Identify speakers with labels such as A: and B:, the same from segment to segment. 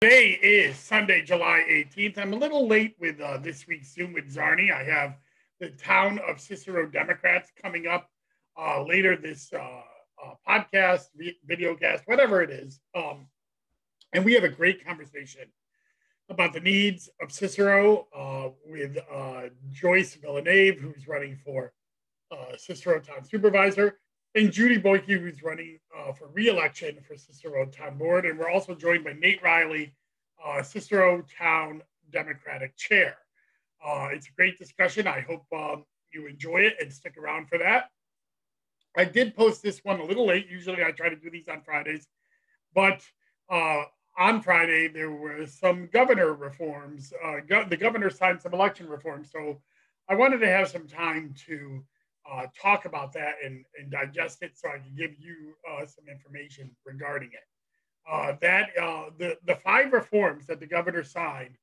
A: Today is Sunday, July 18th. I'm a little late with uh, this week's Zoom with Czarny. I have the town of Cicero Democrats coming up uh, later this uh, uh, podcast, vi- video cast, whatever it is. Um, and we have a great conversation about the needs of Cicero uh, with uh, Joyce Villnave, who's running for Cicero Town Supervisor, and Judy Boyke, who's running uh, for reelection for Cicero Town Board. And we're also joined by Nate Riley, uh, Cicero Town Democratic Chair. Uh, it's a great discussion. I hope um, you enjoy it and stick around for that. I did post this one a little late. Usually I try to do these on Fridays, but uh, on Friday there were some governor reforms. Uh, go- the governor signed some election reforms, so I wanted to have some time to uh, talk about that and, and digest it, so I can give you uh, some information regarding it. Uh, that uh, the the five reforms that the governor signed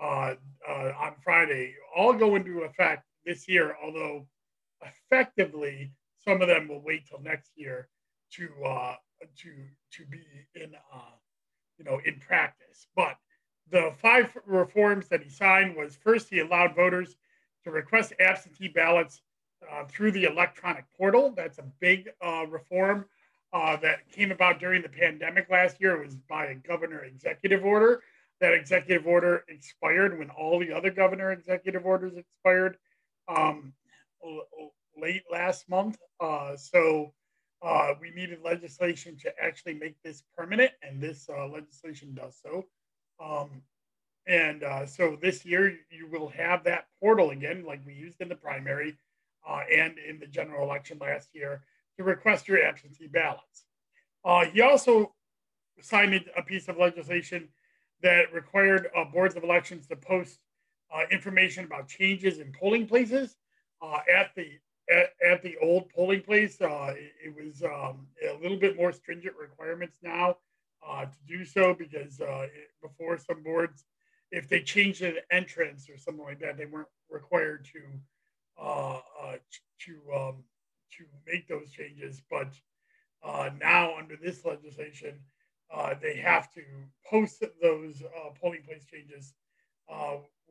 A: uh, uh, on Friday all go into effect this year, although effectively some of them will wait till next year to to to be in you know in practice. But the five reforms that he signed was first he allowed voters to request absentee ballots uh, through the electronic portal. That's a big uh, reform uh, that came about during the pandemic last year. It was by a governor executive order. That executive order expired when all the other governor executive orders expired um, late last month. Uh, so uh, we needed legislation to actually make this permanent, and this legislation does so. Um, and so this year, you will have that portal again, like we used in the primary uh, and in the general election last year, to request your absentee ballots. Uh, he also signed a piece of legislation that required uh, boards of elections to post uh, information about changes in polling places uh, at the at, at the old polling place. Uh, it, it was um, a little bit more stringent requirements now to do so because it, before some boards, if they changed an entrance or something like that, they weren't required to uh, uh, to um, to make those changes. But uh, now under this legislation, uh, they have to post those polling place changes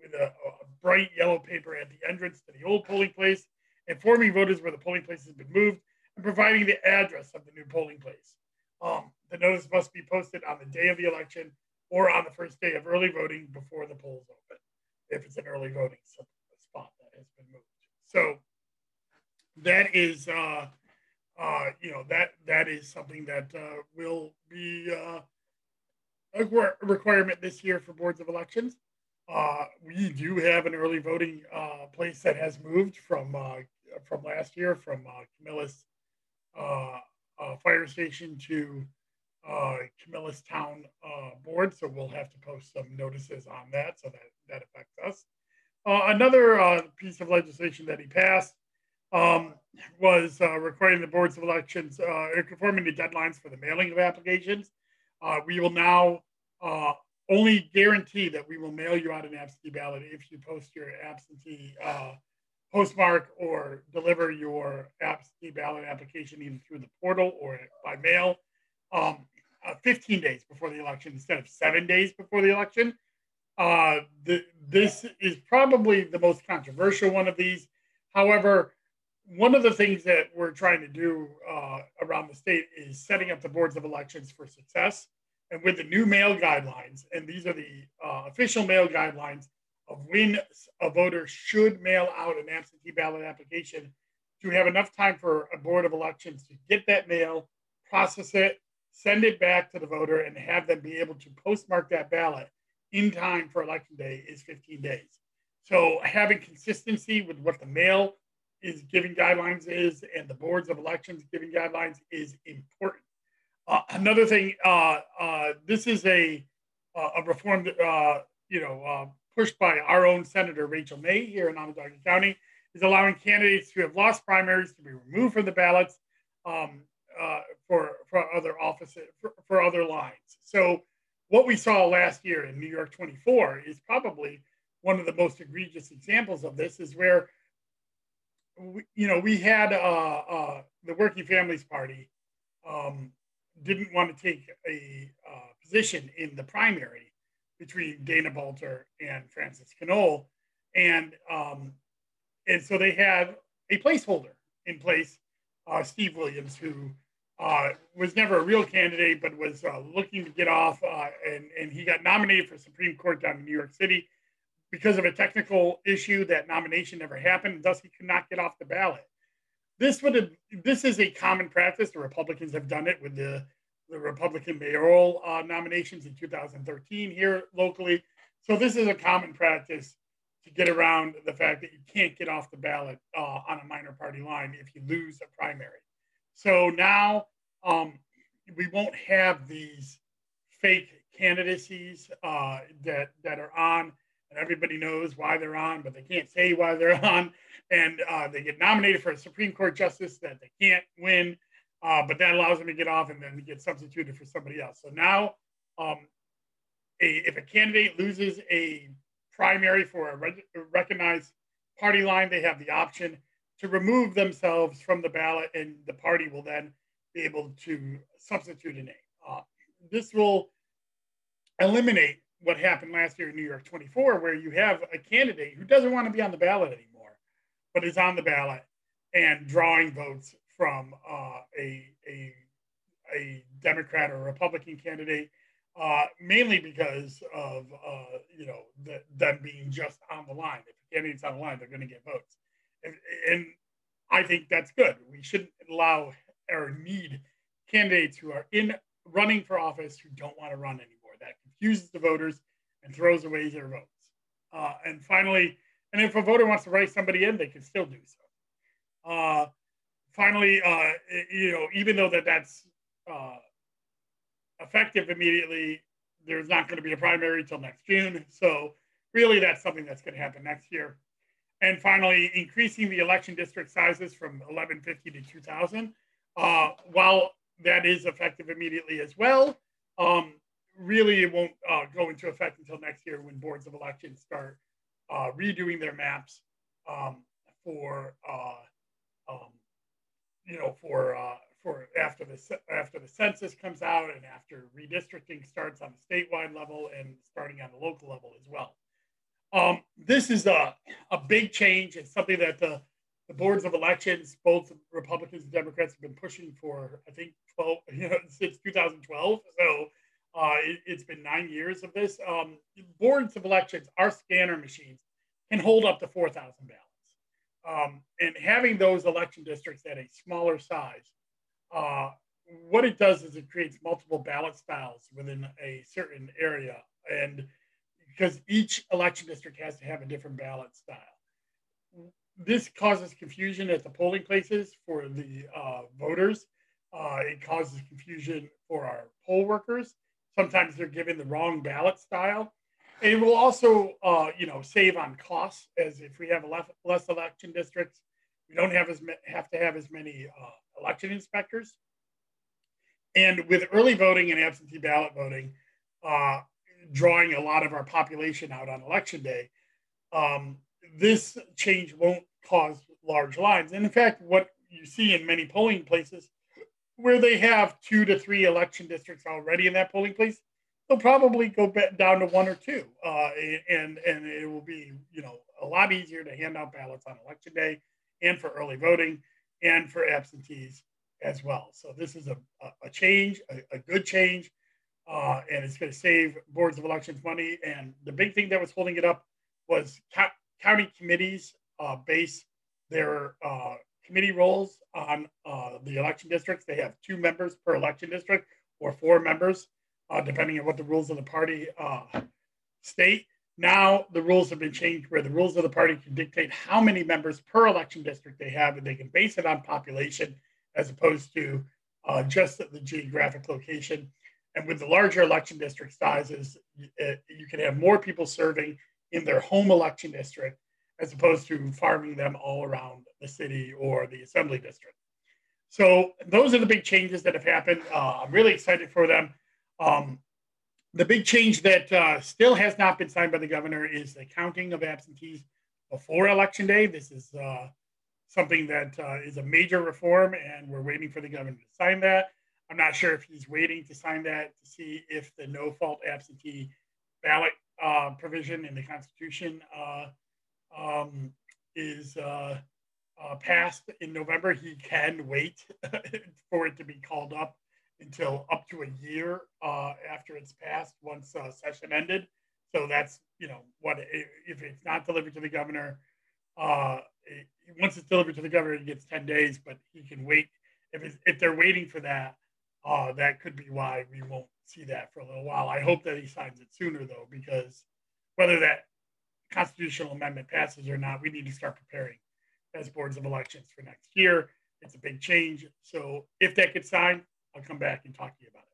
A: with a, a bright yellow paper at the entrance to the old polling place, informing voters where the polling place has been moved and providing the address of the new polling place. Um, the notice must be posted on the day of the election or on the first day of early voting before the polls open, if it's an early voting spot that has been moved. So that is, uh, uh, you know, that that is something that uh, will be uh, a requirement this year for boards of elections. Uh, we do have an early voting uh, place that has moved from uh, from last year from uh, Camillus uh, uh, Fire Station to uh, Camillus Town uh, Board. So we'll have to post some notices on that, so that that affects us. Uh, another uh, piece of legislation that he passed um, was uh, requiring the boards of elections uh, conforming to deadlines for the mailing of applications. Uh, we will now only guarantee that we will mail you out an absentee ballot if you post your absentee postmark or deliver your absentee ballot application either through the portal or by mail um, uh, 15 days before the election instead of seven days before the election. Uh, the, this is probably the most controversial one of these. However, one of the things that we're trying to do uh, around the state is setting up the boards of elections for success. And with the new mail guidelines, and these are the uh, official mail guidelines of when a voter should mail out an absentee ballot application to have enough time for a board of elections to get that mail, process it, send it back to the voter, and have them be able to postmark that ballot in time for election day is 15 days. So having consistency with what the mail is giving guidelines is and the boards of elections giving guidelines is important. Uh, another thing, uh, uh, this is a a reform that uh, you know uh, pushed by our own Senator Rachel May here in Onondaga County is allowing candidates who have lost primaries to be removed from the ballots um, uh, for for other offices for, for other lines. So what we saw last year in New York 24 is probably one of the most egregious examples of this is where we, you know, we had uh, uh, the Working Families Party um, didn't want to take a uh, position in the primary between Dana Balter and Francis Conole, and um, and so they had a placeholder in place, uh, Steve Williams, who uh, was never a real candidate but was uh, looking to get off, uh, and and he got nominated for Supreme Court down in New York City because of a technical issue. That nomination never happened, and thus he could not get off the ballot. This would have this is a common practice. The Republicans have done it with the the Republican mayoral uh, nominations in 2013 here locally. So this is a common practice to get around the fact that you can't get off the ballot uh, on a minor party line if you lose a primary. So now um, we won't have these fake candidacies uh, that that are on, and everybody knows why they're on, but they can't say why they're on, and uh, they get nominated for a Supreme Court justice that they can't win, uh, but that allows them to get off and then get substituted for somebody else. So now, um, a, if a candidate loses a primary for a, a recognized party line, they have the option to remove themselves from the ballot, and the party will then be able to substitute a name. Uh, this will eliminate what happened last year in New York 24, where you have a candidate who doesn't want to be on the ballot anymore, but is on the ballot and drawing votes from uh, a, a, a Democrat or Republican candidate, uh, mainly because of uh, you know the, them being just on the line. If a candidate's on the line, they're going to get votes, and, I think that's good. We shouldn't allow or need candidates who are in running for office who don't want to run anymore. That confuses the voters and throws away their votes. Uh, and finally, and if a voter wants to write somebody in, they can still do so. Uh, finally, uh, you know, even though that that's uh, effective immediately, there's not going to be a primary until next June. So really, that's something that's going to happen next year. And finally, increasing the election district sizes from 1150 to 2000. Uh, while that is effective immediately as well, um, really it won't uh, go into effect until next year when boards of elections start uh, redoing their maps um, for uh, um, you know for uh, for after the after the census comes out and after redistricting starts on the statewide level and starting on the local level as well. Um, this is a, a big change. It's something that the, the boards of elections, both Republicans and Democrats, have been pushing for, I think, 12, you know, since 2012. So uh, it, has been nine years of this. Um, boards of elections, our scanner machines, can hold up to 4,000 ballots. Um, and having those election districts at a smaller size, uh, what it does is it creates multiple ballot styles within a certain area. And because each election district has to have a different ballot style. This causes confusion at the polling places for the uh, voters. Uh, it causes confusion for our poll workers. Sometimes they're given the wrong ballot style. And it will also, uh, you know, save on costs as if we have less, election districts, we don't have as have to have as many uh, election inspectors. And with early voting and absentee ballot voting, uh, drawing a lot of our population out on election day, um, this change won't cause large lines. And in fact, what you see in many polling places where they have two to three election districts already in that polling place, they'll probably go down to one or two, uh, and and it will be you know a lot easier to hand out ballots on election day, and for early voting, and for absentees as well. So this is a a change, a, a good change uh, and it's going to save boards of elections money. And the big thing that was holding it up was county committees uh, base their uh, committee roles on uh, the election districts. They have two members per election district or four members, uh, depending on what the rules of the party uh, state. Now the rules have been changed where the rules of the party can dictate how many members per election district they have, and they can base it on population as opposed to just the geographic location. And with the larger election district sizes, you can have more people serving in their home election district as opposed to farming them all around the city or the assembly district. So those are the big changes that have happened. Uh, I'm really excited for them. Um, the big change that uh, still has not been signed by the governor is the counting of absentees before election day. This is uh, something that uh, is a major reform, and we're waiting for the governor to sign that. I'm not sure if he's waiting to sign that to see if the no fault absentee ballot uh, provision in the Constitution uh, um, is uh, uh, passed in November. He can wait for it to be called up until up to a year uh, after it's passed once uh, session ended. So that's you know what if it's not delivered to the governor. It, once it's delivered to the governor, he gets ten days, but he can wait. If if they're waiting for that, uh, that could be why we won't see that for a little while. I hope that he signs it sooner though, because whether that constitutional amendment passes or not, we need to start preparing as boards of elections for next year. It's a big change. So if that gets signed, I'll come back and talk to you about it.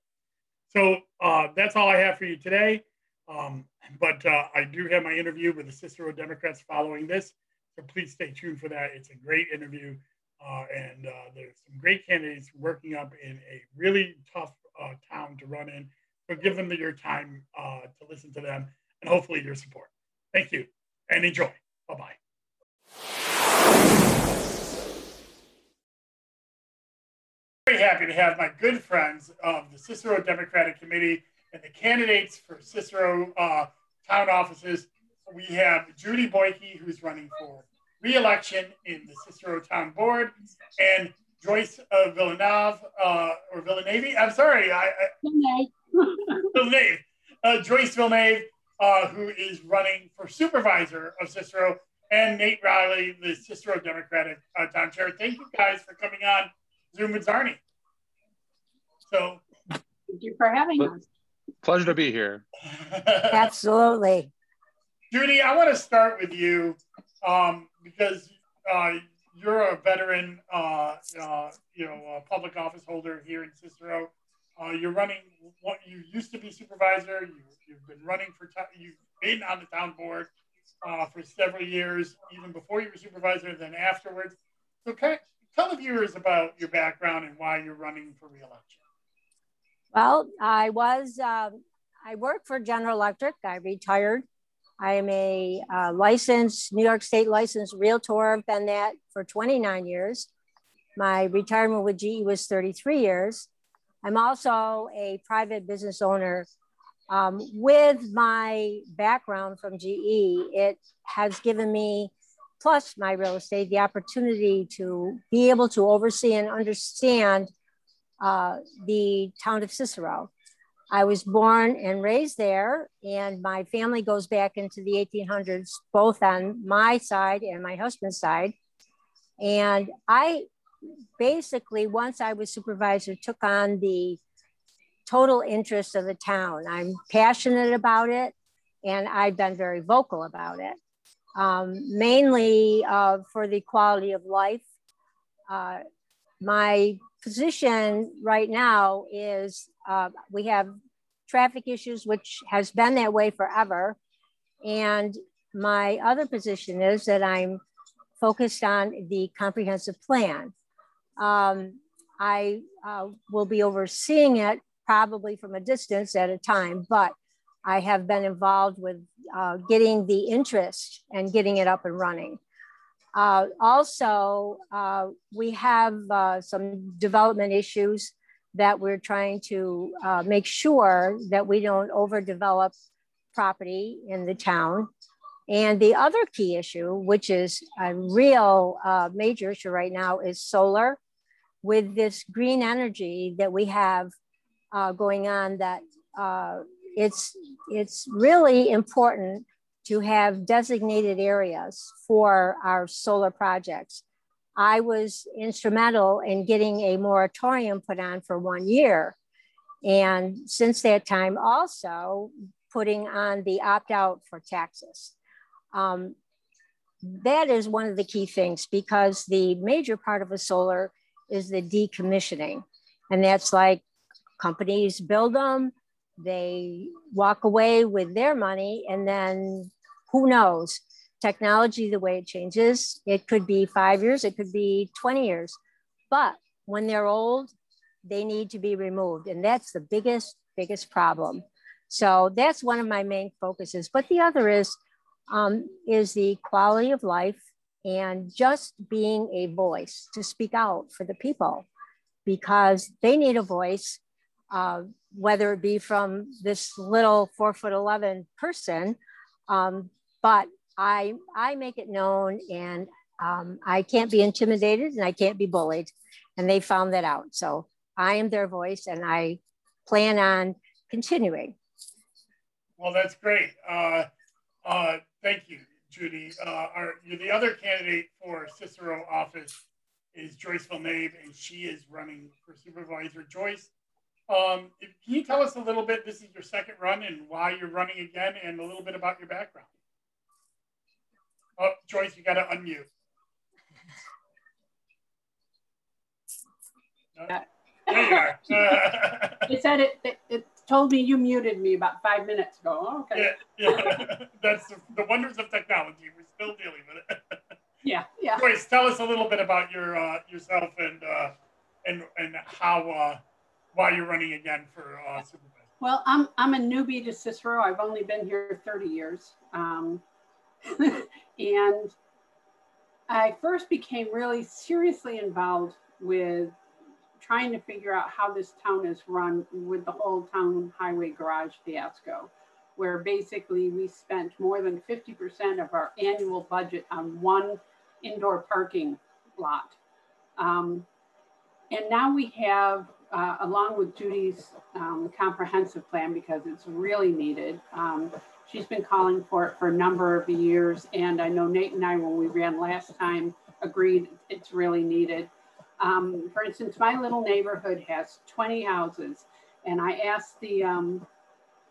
A: So uh, that's all I have for you today. Um, but uh, I do have my interview with the Cicero Democrats following this. So please stay tuned for that. It's a great interview. Uh, and uh, there's some great candidates working up in a really tough uh, town to run in. So give them your time uh, to listen to them and hopefully your support. Thank you and enjoy. Bye bye. Very happy to have my good friends of the Cicero Democratic Committee and the candidates for Cicero uh, town offices. We have Judy Boyke, who's running for re-election in the Cicero Town Board, and Joyce uh, Villeneuve, uh, or Villeneuve. I'm sorry, I, I Villeneuve. Uh, Joyce Villnave, uh, who is running for supervisor of Cicero, and Nate Riley, the Cicero Democratic uh, Town Chair. Thank you guys for coming on Zoom with Czarny. So,
B: Thank you for having
C: But-
B: us.
C: Pleasure to be here.
D: Absolutely.
A: Judy, I want to start with you um, because uh, you're a veteran, uh, uh, you know, public office holder here in Cicero. Uh, you're running. What you used to be supervisor. You, you've been running for. T- you've been on the town board uh, for several years, even before you were supervisor, and then afterwards. So, can, tell the viewers about your background and why you're running for reelection.
D: Well, I was, um, I worked for General Electric. I retired. I am a uh, licensed, New York State licensed realtor. I've been that for 29 years. My retirement with GE was 33 years. I'm also a private business owner. Um, with my background from GE, it has given me, plus my real estate, the opportunity to be able to oversee and understand uh, the town of Cicero. I was born and raised there, and my family goes back into the 1800s, both on my side and my husband's side. And I basically, once I was supervisor, took on the total interest of the town. I'm passionate about it, and I've been very vocal about it, um, mainly uh, for the quality of life. Uh, my position right now is uh, we have traffic issues, which has been that way forever. And my other position is that I'm focused on the comprehensive plan. Um, I uh, will be overseeing it probably from a distance at a time, but I have been involved with uh, getting the interest and getting it up and running. Uh, also, uh, we have uh, some development issues that we're trying to uh, make sure that we don't overdevelop property in the town. And the other key issue, which is a real uh, major issue right now, is solar. With this green energy that we have uh, going on, that it's it's really important to have designated areas for our solar projects. I was instrumental in getting a moratorium put on for one year. And since that time, also putting on the opt out for taxes. Um, that is one of the key things because the major part of a solar is the decommissioning. And that's like companies build them, they walk away with their money and then who knows? Technology the way it changes it could be five years it could be 20 years. But when they're old they need to be removed and that's the biggest biggest problem. So that's one of my main focuses. But the other is um, is the quality of life and just being a voice to speak out for the people. Because they need a voice, uh, whether it be from this little four foot 11 person. Um, but I, I make it known and um, I can't be intimidated and I can't be bullied. And they found that out. So I am their voice and I plan on continuing.
A: Well, that's great. Uh, uh, thank you, Judy. Uh, our, the other candidate for Cicero office is Joyce Villnave, and she is running for supervisor. Joyce, um, can you tell us a little bit? This is your second run, and why you're running again, and a little bit about your background. Oh, Joyce, you got to unmute.
B: Yeah.
A: There you are.
B: It said it, it, it told me you muted me about five minutes ago. Oh, Okay.
A: yeah, yeah. That's the, the wonders of technology. We're still dealing with it.
B: Yeah, yeah.
A: Joyce, tell us a little bit about your uh, yourself and uh, and and how uh, why you're running again for uh, supervisor.
B: Well, I'm, I'm a newbie to Cicero. I've only been here 30 years. Um, and I first became really seriously involved with trying to figure out how this town is run with the whole town highway garage fiasco, where basically we spent more than 50% of our annual budget on one indoor parking lot. Um, and now we have, uh, along with Judy's um, comprehensive plan, because it's really needed. Um, she's been calling for it for a number of years. And I know Nate and I, when we ran last time, agreed it's really needed. Um, for instance, my little neighborhood has 20 houses. And I asked the, um,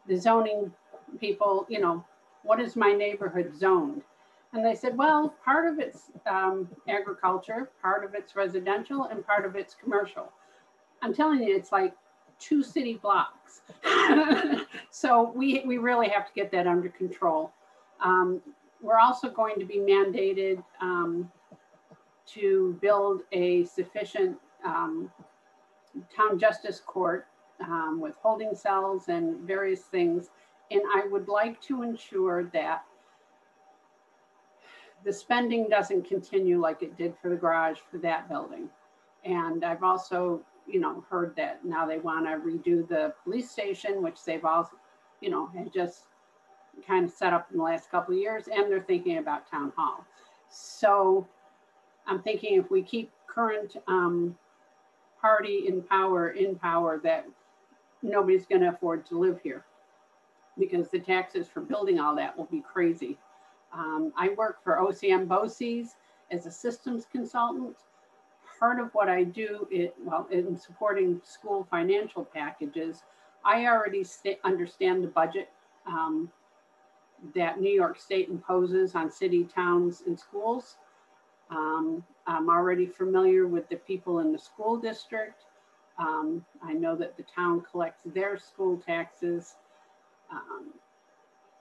B: the zoning people, you know, what is my neighborhood zoned? And they said, well, part of it's um, agriculture, part of it's residential, and part of it's commercial. I'm telling you, it's like two city blocks. so we, we really have to get that under control. Um, we're also going to be mandated um, to build a sufficient um, town justice court um, with holding cells and various things. And I would like to ensure that the spending doesn't continue like it did for the garage for that building. And I've also, you know, heard that now they want to redo the police station, which they've also, you know, had just kind of set up in the last couple of years, and they're thinking about town hall. So I'm thinking if we keep current um, party in power in power, that nobody's going to afford to live here because the taxes for building all that will be crazy. Um, I work for OCM BOCES as a systems consultant. Part of what I do, it, well, in supporting school financial packages, I already sta- understand the budget um, that New York State imposes on city, towns, and schools. Um, I'm already familiar with the people in the school district. Um, I know that the town collects their school taxes. Um,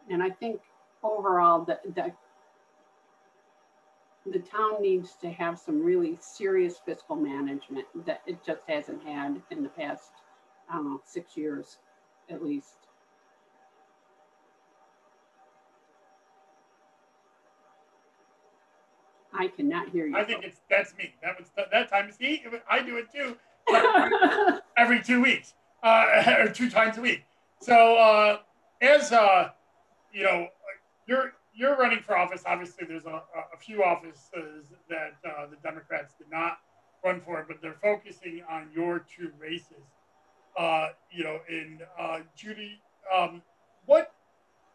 B: and I think overall the, the, the town needs to have some really serious fiscal management that it just hasn't had in the past, I don't know, six years at least. I cannot hear you.
A: I think it's that's me. That was that time. See, I do it too. every two weeks uh, or two times a week. So uh, as uh, you know, you're you're running for office. Obviously, there's a, a few offices that uh, the Democrats did not run for, but they're focusing on your two races. Uh, you know, in uh, Judy, um, what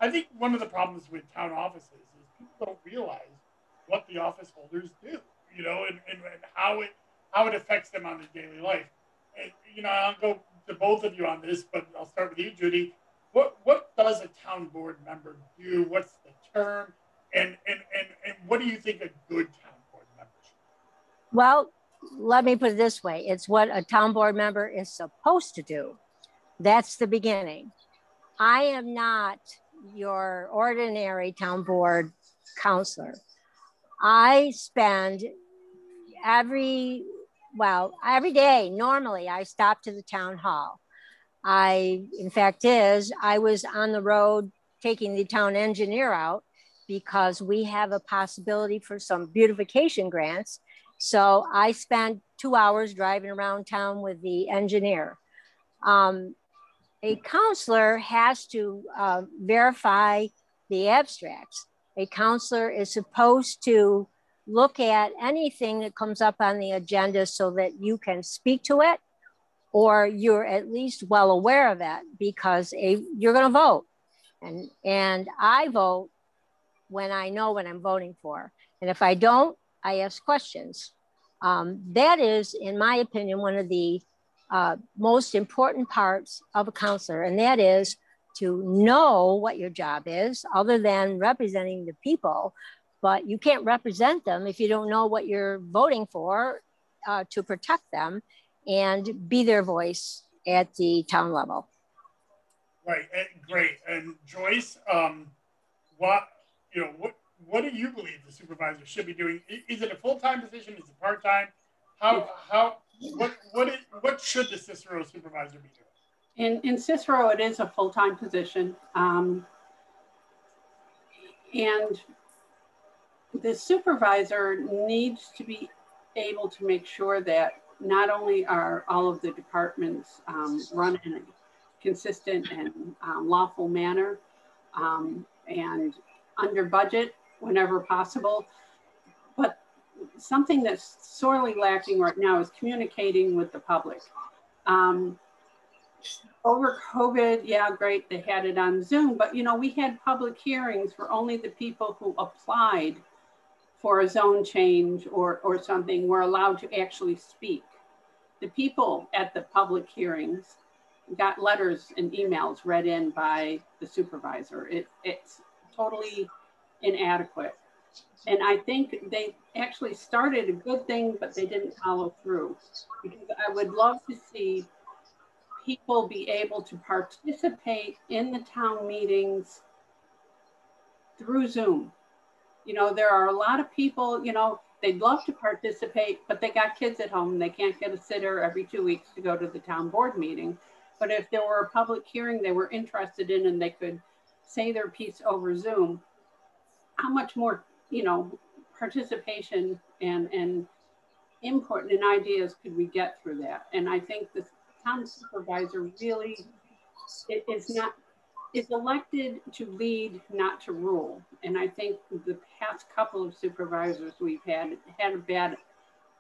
A: I think one of the problems with town offices is people don't realize what the office holders do. You know, and, and, and how it how it affects them on their daily life. And, you know, I'll go to both of you on this, but I'll start with you, Judy. What what does a town board member do? What's the term? And and and, and what do you think a good town board member?
D: Well, let me put it this way it's what a town board member is supposed to do. That's the beginning. I am not your ordinary town board councilor. I spend every, well, every day, normally I stop to the town hall. I, in fact, is I was on the road taking the town engineer out because we have a possibility for some beautification grants. So I spent two hours driving around town with the engineer. Um, a councilor has to uh, verify the abstracts. A councilor is supposed to look at anything that comes up on the agenda so that you can speak to it or you're at least well aware of it because a, you're going to vote. And, and I vote when I know what I'm voting for. And if I don't, I ask questions. Um, that is, in my opinion, one of the uh, most important parts of a councilor, and that is to know what your job is, other than representing the people. But you can't represent them if you don't know what you're voting for uh, to protect them and be their voice at the town level.
A: Right, great. And Joyce, um, what you know, what what do you believe the supervisor should be doing? Is it a full time position? Is it part time? How how what what is, what should the Cicero supervisor be doing?
B: In, in Cicero, it is a full-time position. Um, and the supervisor needs to be able to make sure that not only are all of the departments um, run in a consistent and um, lawful manner um, and under budget whenever possible, but something that's sorely lacking right now is communicating with the public. Um, over COVID, yeah, great, they had it on Zoom, but you know, we had public hearings for only the people who applied for a zone change or, or something were allowed to actually speak. The people at the public hearings got letters and emails read in by the supervisor. It, it's totally inadequate. And I think they actually started a good thing, but they didn't follow through. Because I would love to see people be able to participate in the town meetings through Zoom. You know, there are a lot of people, you know, they'd love to participate, but they got kids at home. They can't get a sitter every two weeks to go to the town board meeting. But if there were a public hearing they were interested in and they could say their piece over Zoom, how much more, you know, participation and, and input and ideas could we get through that? And I think the town supervisor really is not is elected to lead, not to rule. And I think the past couple of supervisors we've had had a bad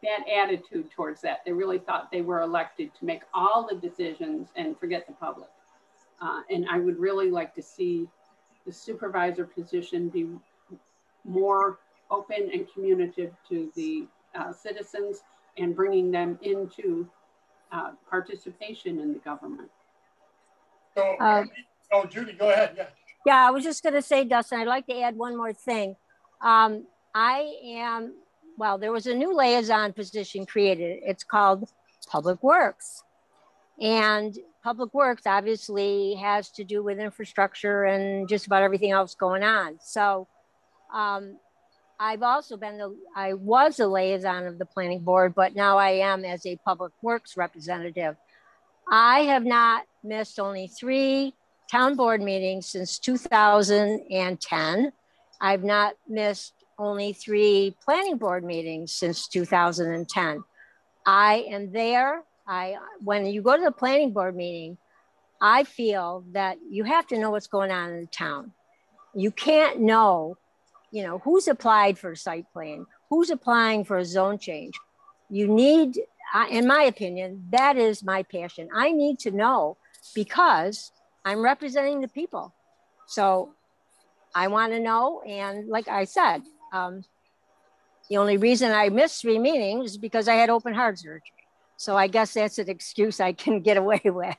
B: bad attitude towards that. They really thought they were elected to make all the decisions and forget the public. Uh, and I would really like to see the supervisor position be more open and communicative to the uh, citizens and bringing them into uh, participation in the government.
A: So,
D: Uh,
A: oh, Judy, go ahead. Yeah.
D: Yeah, I was just going to say, Dustin, I'd like to add one more thing. Um, I am, well, there was a new liaison position created. It's called Public Works. And Public Works obviously has to do with infrastructure and just about everything else going on. So um, I've also been the, I was a liaison of the planning board, but now I am as a Public Works representative. I have not missed only three town board meetings since 2010. I've not missed only three planning board meetings since 2010. I am there. I when you go to the planning board meeting, I feel that you have to know what's going on in the town. You can't know, you know, who's applied for a site plan, who's applying for a zone change. You need, in my opinion, that is my passion. I need to know because I'm representing the people. So I want to know. And like I said, um, the only reason I missed three meetings is because I had open heart surgery. So I guess that's an excuse I can get away with.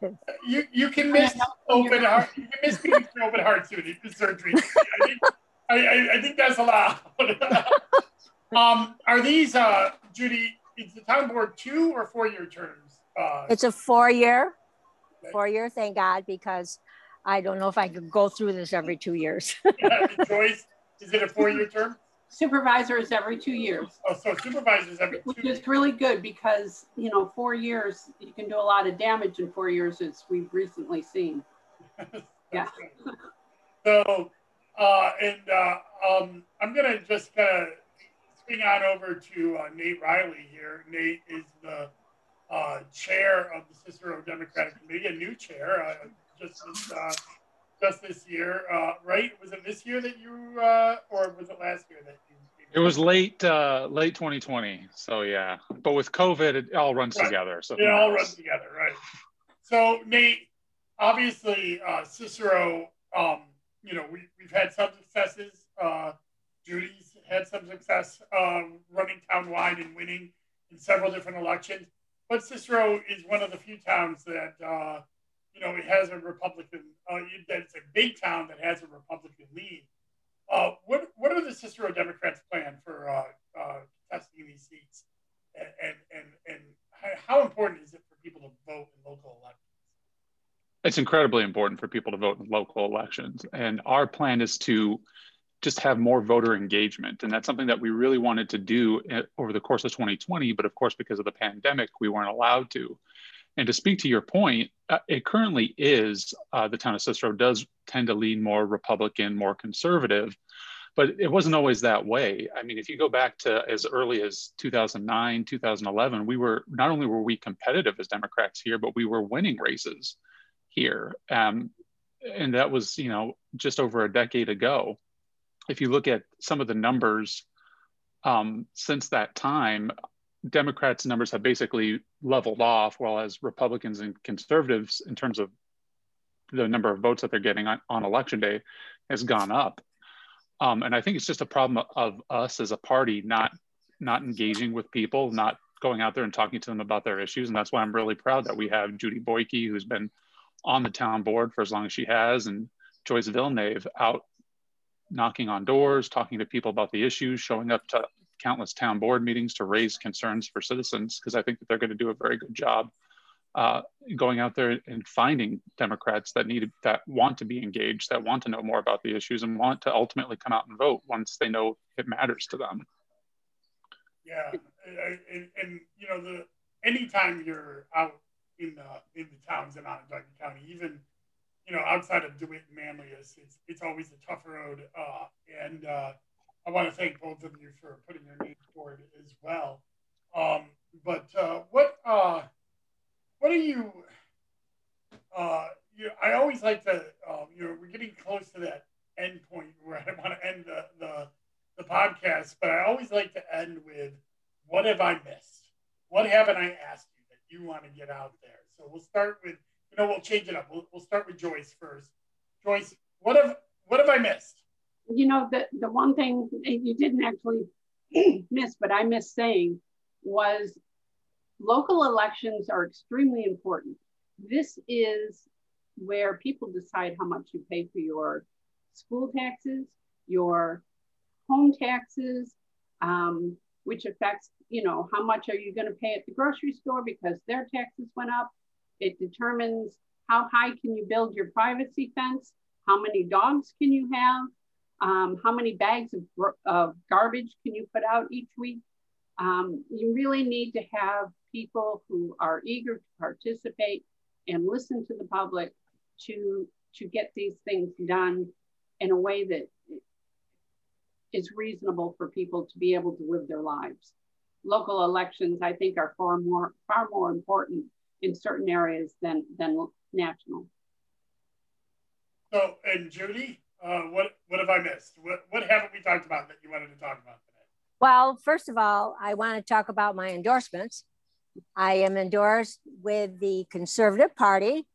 A: You you can miss open heart. You can miss meetings for open heart surgery. surgery. I, think, I, I, I think that's allowed. um, are these uh, Judy? Is the town board two or four year terms? Uh,
D: It's a four year, four year, thank God, because I don't know if I could go through this every two years.
A: Joyce, is it a four year term?
B: Supervisor is every two years.
A: Oh, so supervisors every
B: which
A: two.
B: is really good because you know four years you can do a lot of damage in four years as we've recently seen Yeah.
A: So, Uh, and uh, um, I'm going to just kind of swing on over to uh, Nate Riley here. Nate is the uh, chair of the Cicero Democratic Committee, a new chair, uh, just this, uh, just this year, uh, right? Was it this year that you, uh, or was it last year that you?
C: It was late, uh, late 2020. So yeah, but with COVID, it all runs
A: Right.
C: together. So
A: It all runs together, right? So Nate, obviously uh, Cicero, um, you know, we, we've had some successes. Uh, Judy's had some success uh, running townwide and winning in several different elections. But Cicero is one of the few towns that, uh, you know, it has a Republican, uh, it's a big town that has a Republican lead. Uh, what, what are the Cicero Democrats' plan for uh, uh, these seats? And, and, and, how- important is it for people to vote in local elections?
C: it's incredibly important for people to vote in local elections. And our plan is to just have more voter engagement. And that's something that we really wanted to do uh, over the course of 2020. But of course, because of the pandemic, we weren't allowed to. And to speak to your point, uh, it currently is uh, the town of Cicero does tend to lean more Republican, more conservative, but it wasn't always that way. I mean, if you go back to as early as 2009, 2011, we were not only were we competitive as Democrats here, but we were winning races here. Um, and that was, you know, just over a decade ago. If you look at some of the numbers um, since that time, Democrats' numbers have basically leveled off, while as Republicans and conservatives, in terms of the number of votes that they're getting on, on election day, has gone up. Um, and I think it's just a problem of us as a party not not engaging with people, not going out there and talking to them about their issues. And that's why I'm really proud that we have Judy Boyke, who's been on the town board for as long as she has, and Joyce Villnave out knocking on doors, talking to people about the issues, showing up to countless town board meetings to raise concerns for citizens, because I think that they're going to do a very good job uh, going out there and finding Democrats that need that want to be engaged, that want to know more about the issues, and want to ultimately come out and vote once they know it matters to them.
A: Yeah, and, and, and you know the anytime you're out in the in the towns in Onondaga County, even you know outside of DeWitt and Manlius, it's it's always a tough road. Uh, and uh, I want to thank both of you for putting your names forward as well. Um, but uh, what uh, what are you? Uh, you I always like to um, you know we're getting close to that end point where I want to end the, the the podcast, but I always like to end with what have I missed? What haven't I asked you that you want to get out there? So we'll start with, you know, we'll change it up. We'll, we'll start with Joyce first. Joyce, what have what have I missed?
B: You know, the, the one thing you didn't actually miss, but I missed saying was local elections are extremely important. This is where people decide how much you pay for your school taxes, your home taxes, um, which affects, you know, how much are you going to pay at the grocery store because their taxes went up. It determines how high can you build your privacy fence, how many dogs can you have, um, how many bags of, of, garbage can you put out each week. Um, you really need to have people who are eager to participate and listen to the public to to get these things done in a way that is reasonable for people to be able to live their lives. Local elections, I think, are far more far more important in certain areas than than national.
A: So, and Judy, uh, what what have I missed? What what haven't we talked about that you wanted to talk about today?
D: Well, first of all, I want to talk about my endorsements. I am endorsed with the Conservative Party.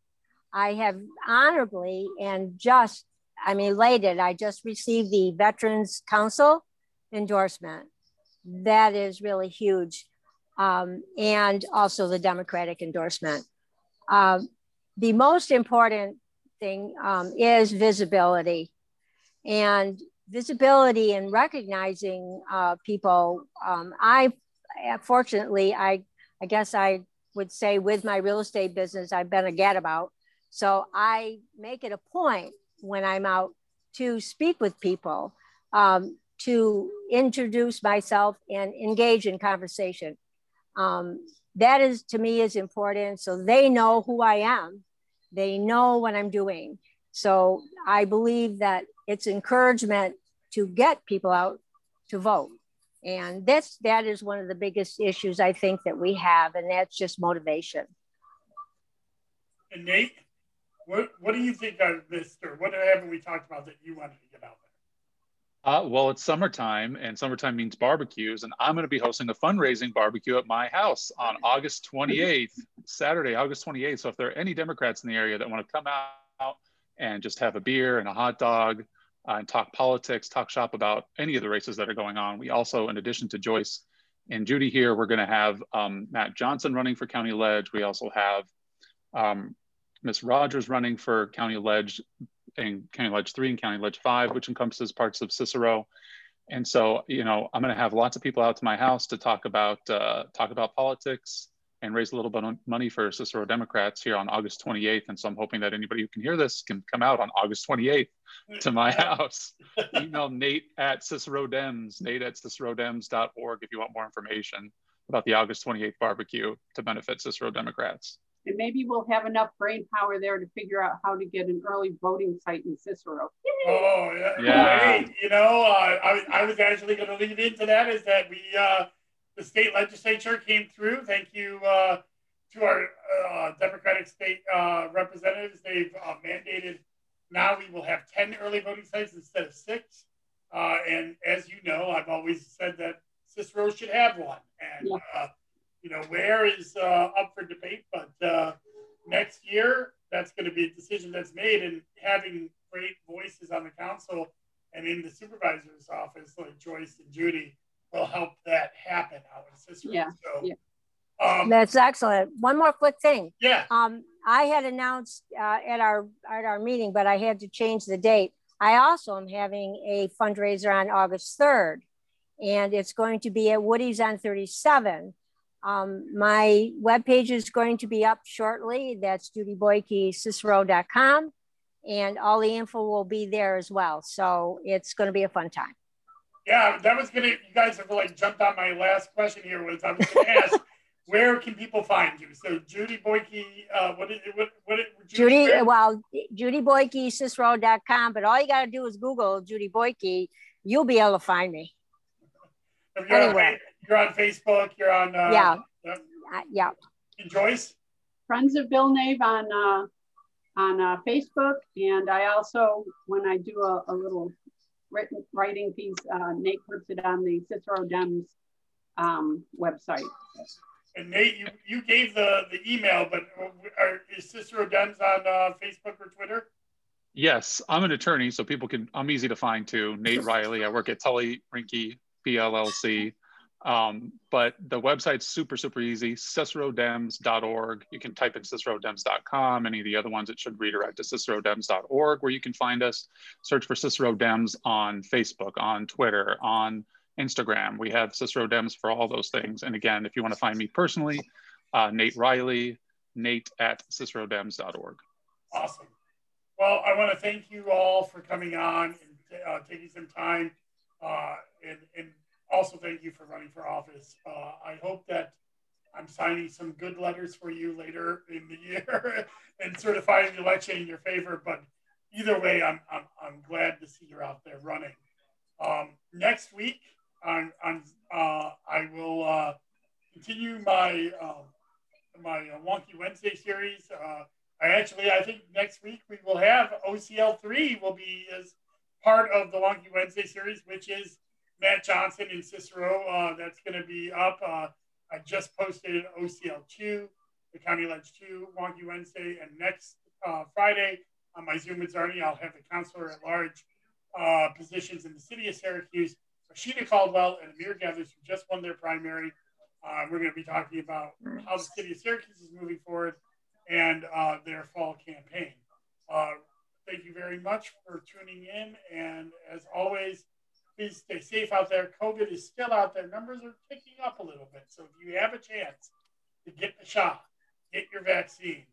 D: I have honorably and just, I'm elated. I just received the Veterans Council endorsement. That is really huge. Um, and also the Democratic endorsement. Um, the most important thing um, is visibility and visibility and recognizing uh, people. Um, I fortunately, I I guess I would say with my real estate business, I've been a gadabout. So I make it a point when I'm out to speak with people, um, to introduce myself and engage in conversation. Um, that is to me is important. So they know who I am. They know what I'm doing. So I believe that it's encouragement to get people out to vote. And that's that is one of the biggest issues I think that we have, and that's just motivation.
A: And Nate, what what do you think I missed, or what haven't we talked about that you wanted to get out there?
C: Uh, well, it's summertime, and summertime means barbecues, and I'm going to be hosting a fundraising barbecue at my house on August 28th, Saturday, August 28th. So if there are any Democrats in the area that want to come out and just have a beer and a hot dog uh, and talk politics, talk shop about any of the races that are going on, we also, in addition to Joyce and Judy here, we're going to have um, Matt Johnson running for County Ledge. We also have um, Miss Rogers running for County Ledge and County Ledge 3 and County Ledge 5, which encompasses parts of Cicero. And so, you know, I'm going to have lots of people out to my house to talk about uh, talk about politics and raise a little bit of money for Cicero Democrats here on August 28th. And so I'm hoping that anybody who can hear this can come out on August 28th to my house. Email Nate at Cicero Dems, Nate at cicerodems.org if you want more information about the August 28th barbecue to benefit Cicero Democrats.
B: And maybe we'll have enough brain power there to figure out how to get an early voting site in Cicero.
A: Oh yeah,
C: Yeah.
A: Hey, you know, uh, I, I was actually going to lead into that. Is that we uh, the state legislature came through. Thank you uh, to our uh, Democratic state uh, representatives. They've uh, mandated now we will have ten early voting sites instead of six. Uh, and as you know, I've always said that Cicero should have one. And
B: Yeah.
A: uh, you know, where is uh, up for debate, but uh, next year that's going to be a decision that's made, and having great voices on the council and in the supervisor's office like Joyce and Judy will help that happen out in Cicero.
B: Yeah,
A: So,
B: yeah.
A: Um,
D: That's excellent. One more quick thing.
A: yeah.
D: Um, I had announced uh, at our at our meeting, but I had to change the date. I also am having a fundraiser on August 3rd, and it's going to be at Woody's on 37. Um, my webpage is going to be up shortly. That's judyboykecicero.com, and all the info will be there as well. So it's going to be a fun time.
A: Yeah, that was gonna. You guys have like jumped on my last question here. Was I was gonna ask, where can people find you? So Judy Boyke, uh, what is it? What what? it-
D: Judy,
A: where-
D: well, judyboykecicero.com, but all you got to do is Google Judy Boyke. You'll be able to find me.
A: if you're, on,
D: anywhere.
A: Fa- you're on Facebook. You're on. Uh,
D: Yeah.
A: yeah.
D: Uh, yeah.
A: And Joyce.
B: Friends of Villnave on uh, on uh, Facebook, and I also, when I do a, a little written writing piece, uh, Nate puts it on the Cicero Dems um, website.
A: And Nate, you, you gave the, the email, but are, is Cicero Dems on uh, Facebook or Twitter?
C: Yes, I'm an attorney, so people can. I'm easy to find too. Nate Riley. I work at Tully Rinckey PLLC. Um, but the website's super super easy. CiceroDems.org. You can type in CiceroDems.com. Any of the other ones, it should redirect to CiceroDems.org, where you can find us. Search for Cicero Dems on Facebook, on Twitter, on Instagram. We have Cicero Dems for all those things. And again, if you want to find me personally, uh, Nate Riley, Nate at CiceroDems.org.
A: Awesome. Well, I want to thank you all for coming on and uh, taking some time, uh, and, and also thank you for running for office. Uh, I hope that I'm signing some good letters for you later in the year and certifying the election in your favor. But either way, I'm, I'm, I'm glad to see you're out there running. Um, next week, on, on uh, I will uh, continue my um, my uh, Wonky Wednesday series. Uh, I actually, I think next week we will have OCL three will be as part of the Wonky Wednesday series, which is Matt Johnson and Cicero. Uh, that's going to be up. Uh, I just posted OCL two, the County Ledge two Wonky Wednesday, and next uh, Friday on my Zoom with Czarny, I'll have the councilor at large uh, positions in the city of Syracuse, Rasheada Caldwell and Amir Gethers, who just won their primary. Uh, we're going to be talking about how the city of Syracuse is moving forward and uh, their fall campaign. Thank you very much for tuning in. And as always, please stay safe out there. COVID is still out there. Numbers are ticking up a little bit. So if you have a chance to get the shot, get your vaccine,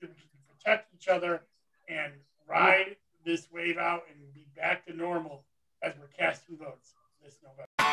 A: so we can protect each other and ride this wave out and be back to normal as we're casting votes this November.
E: We'll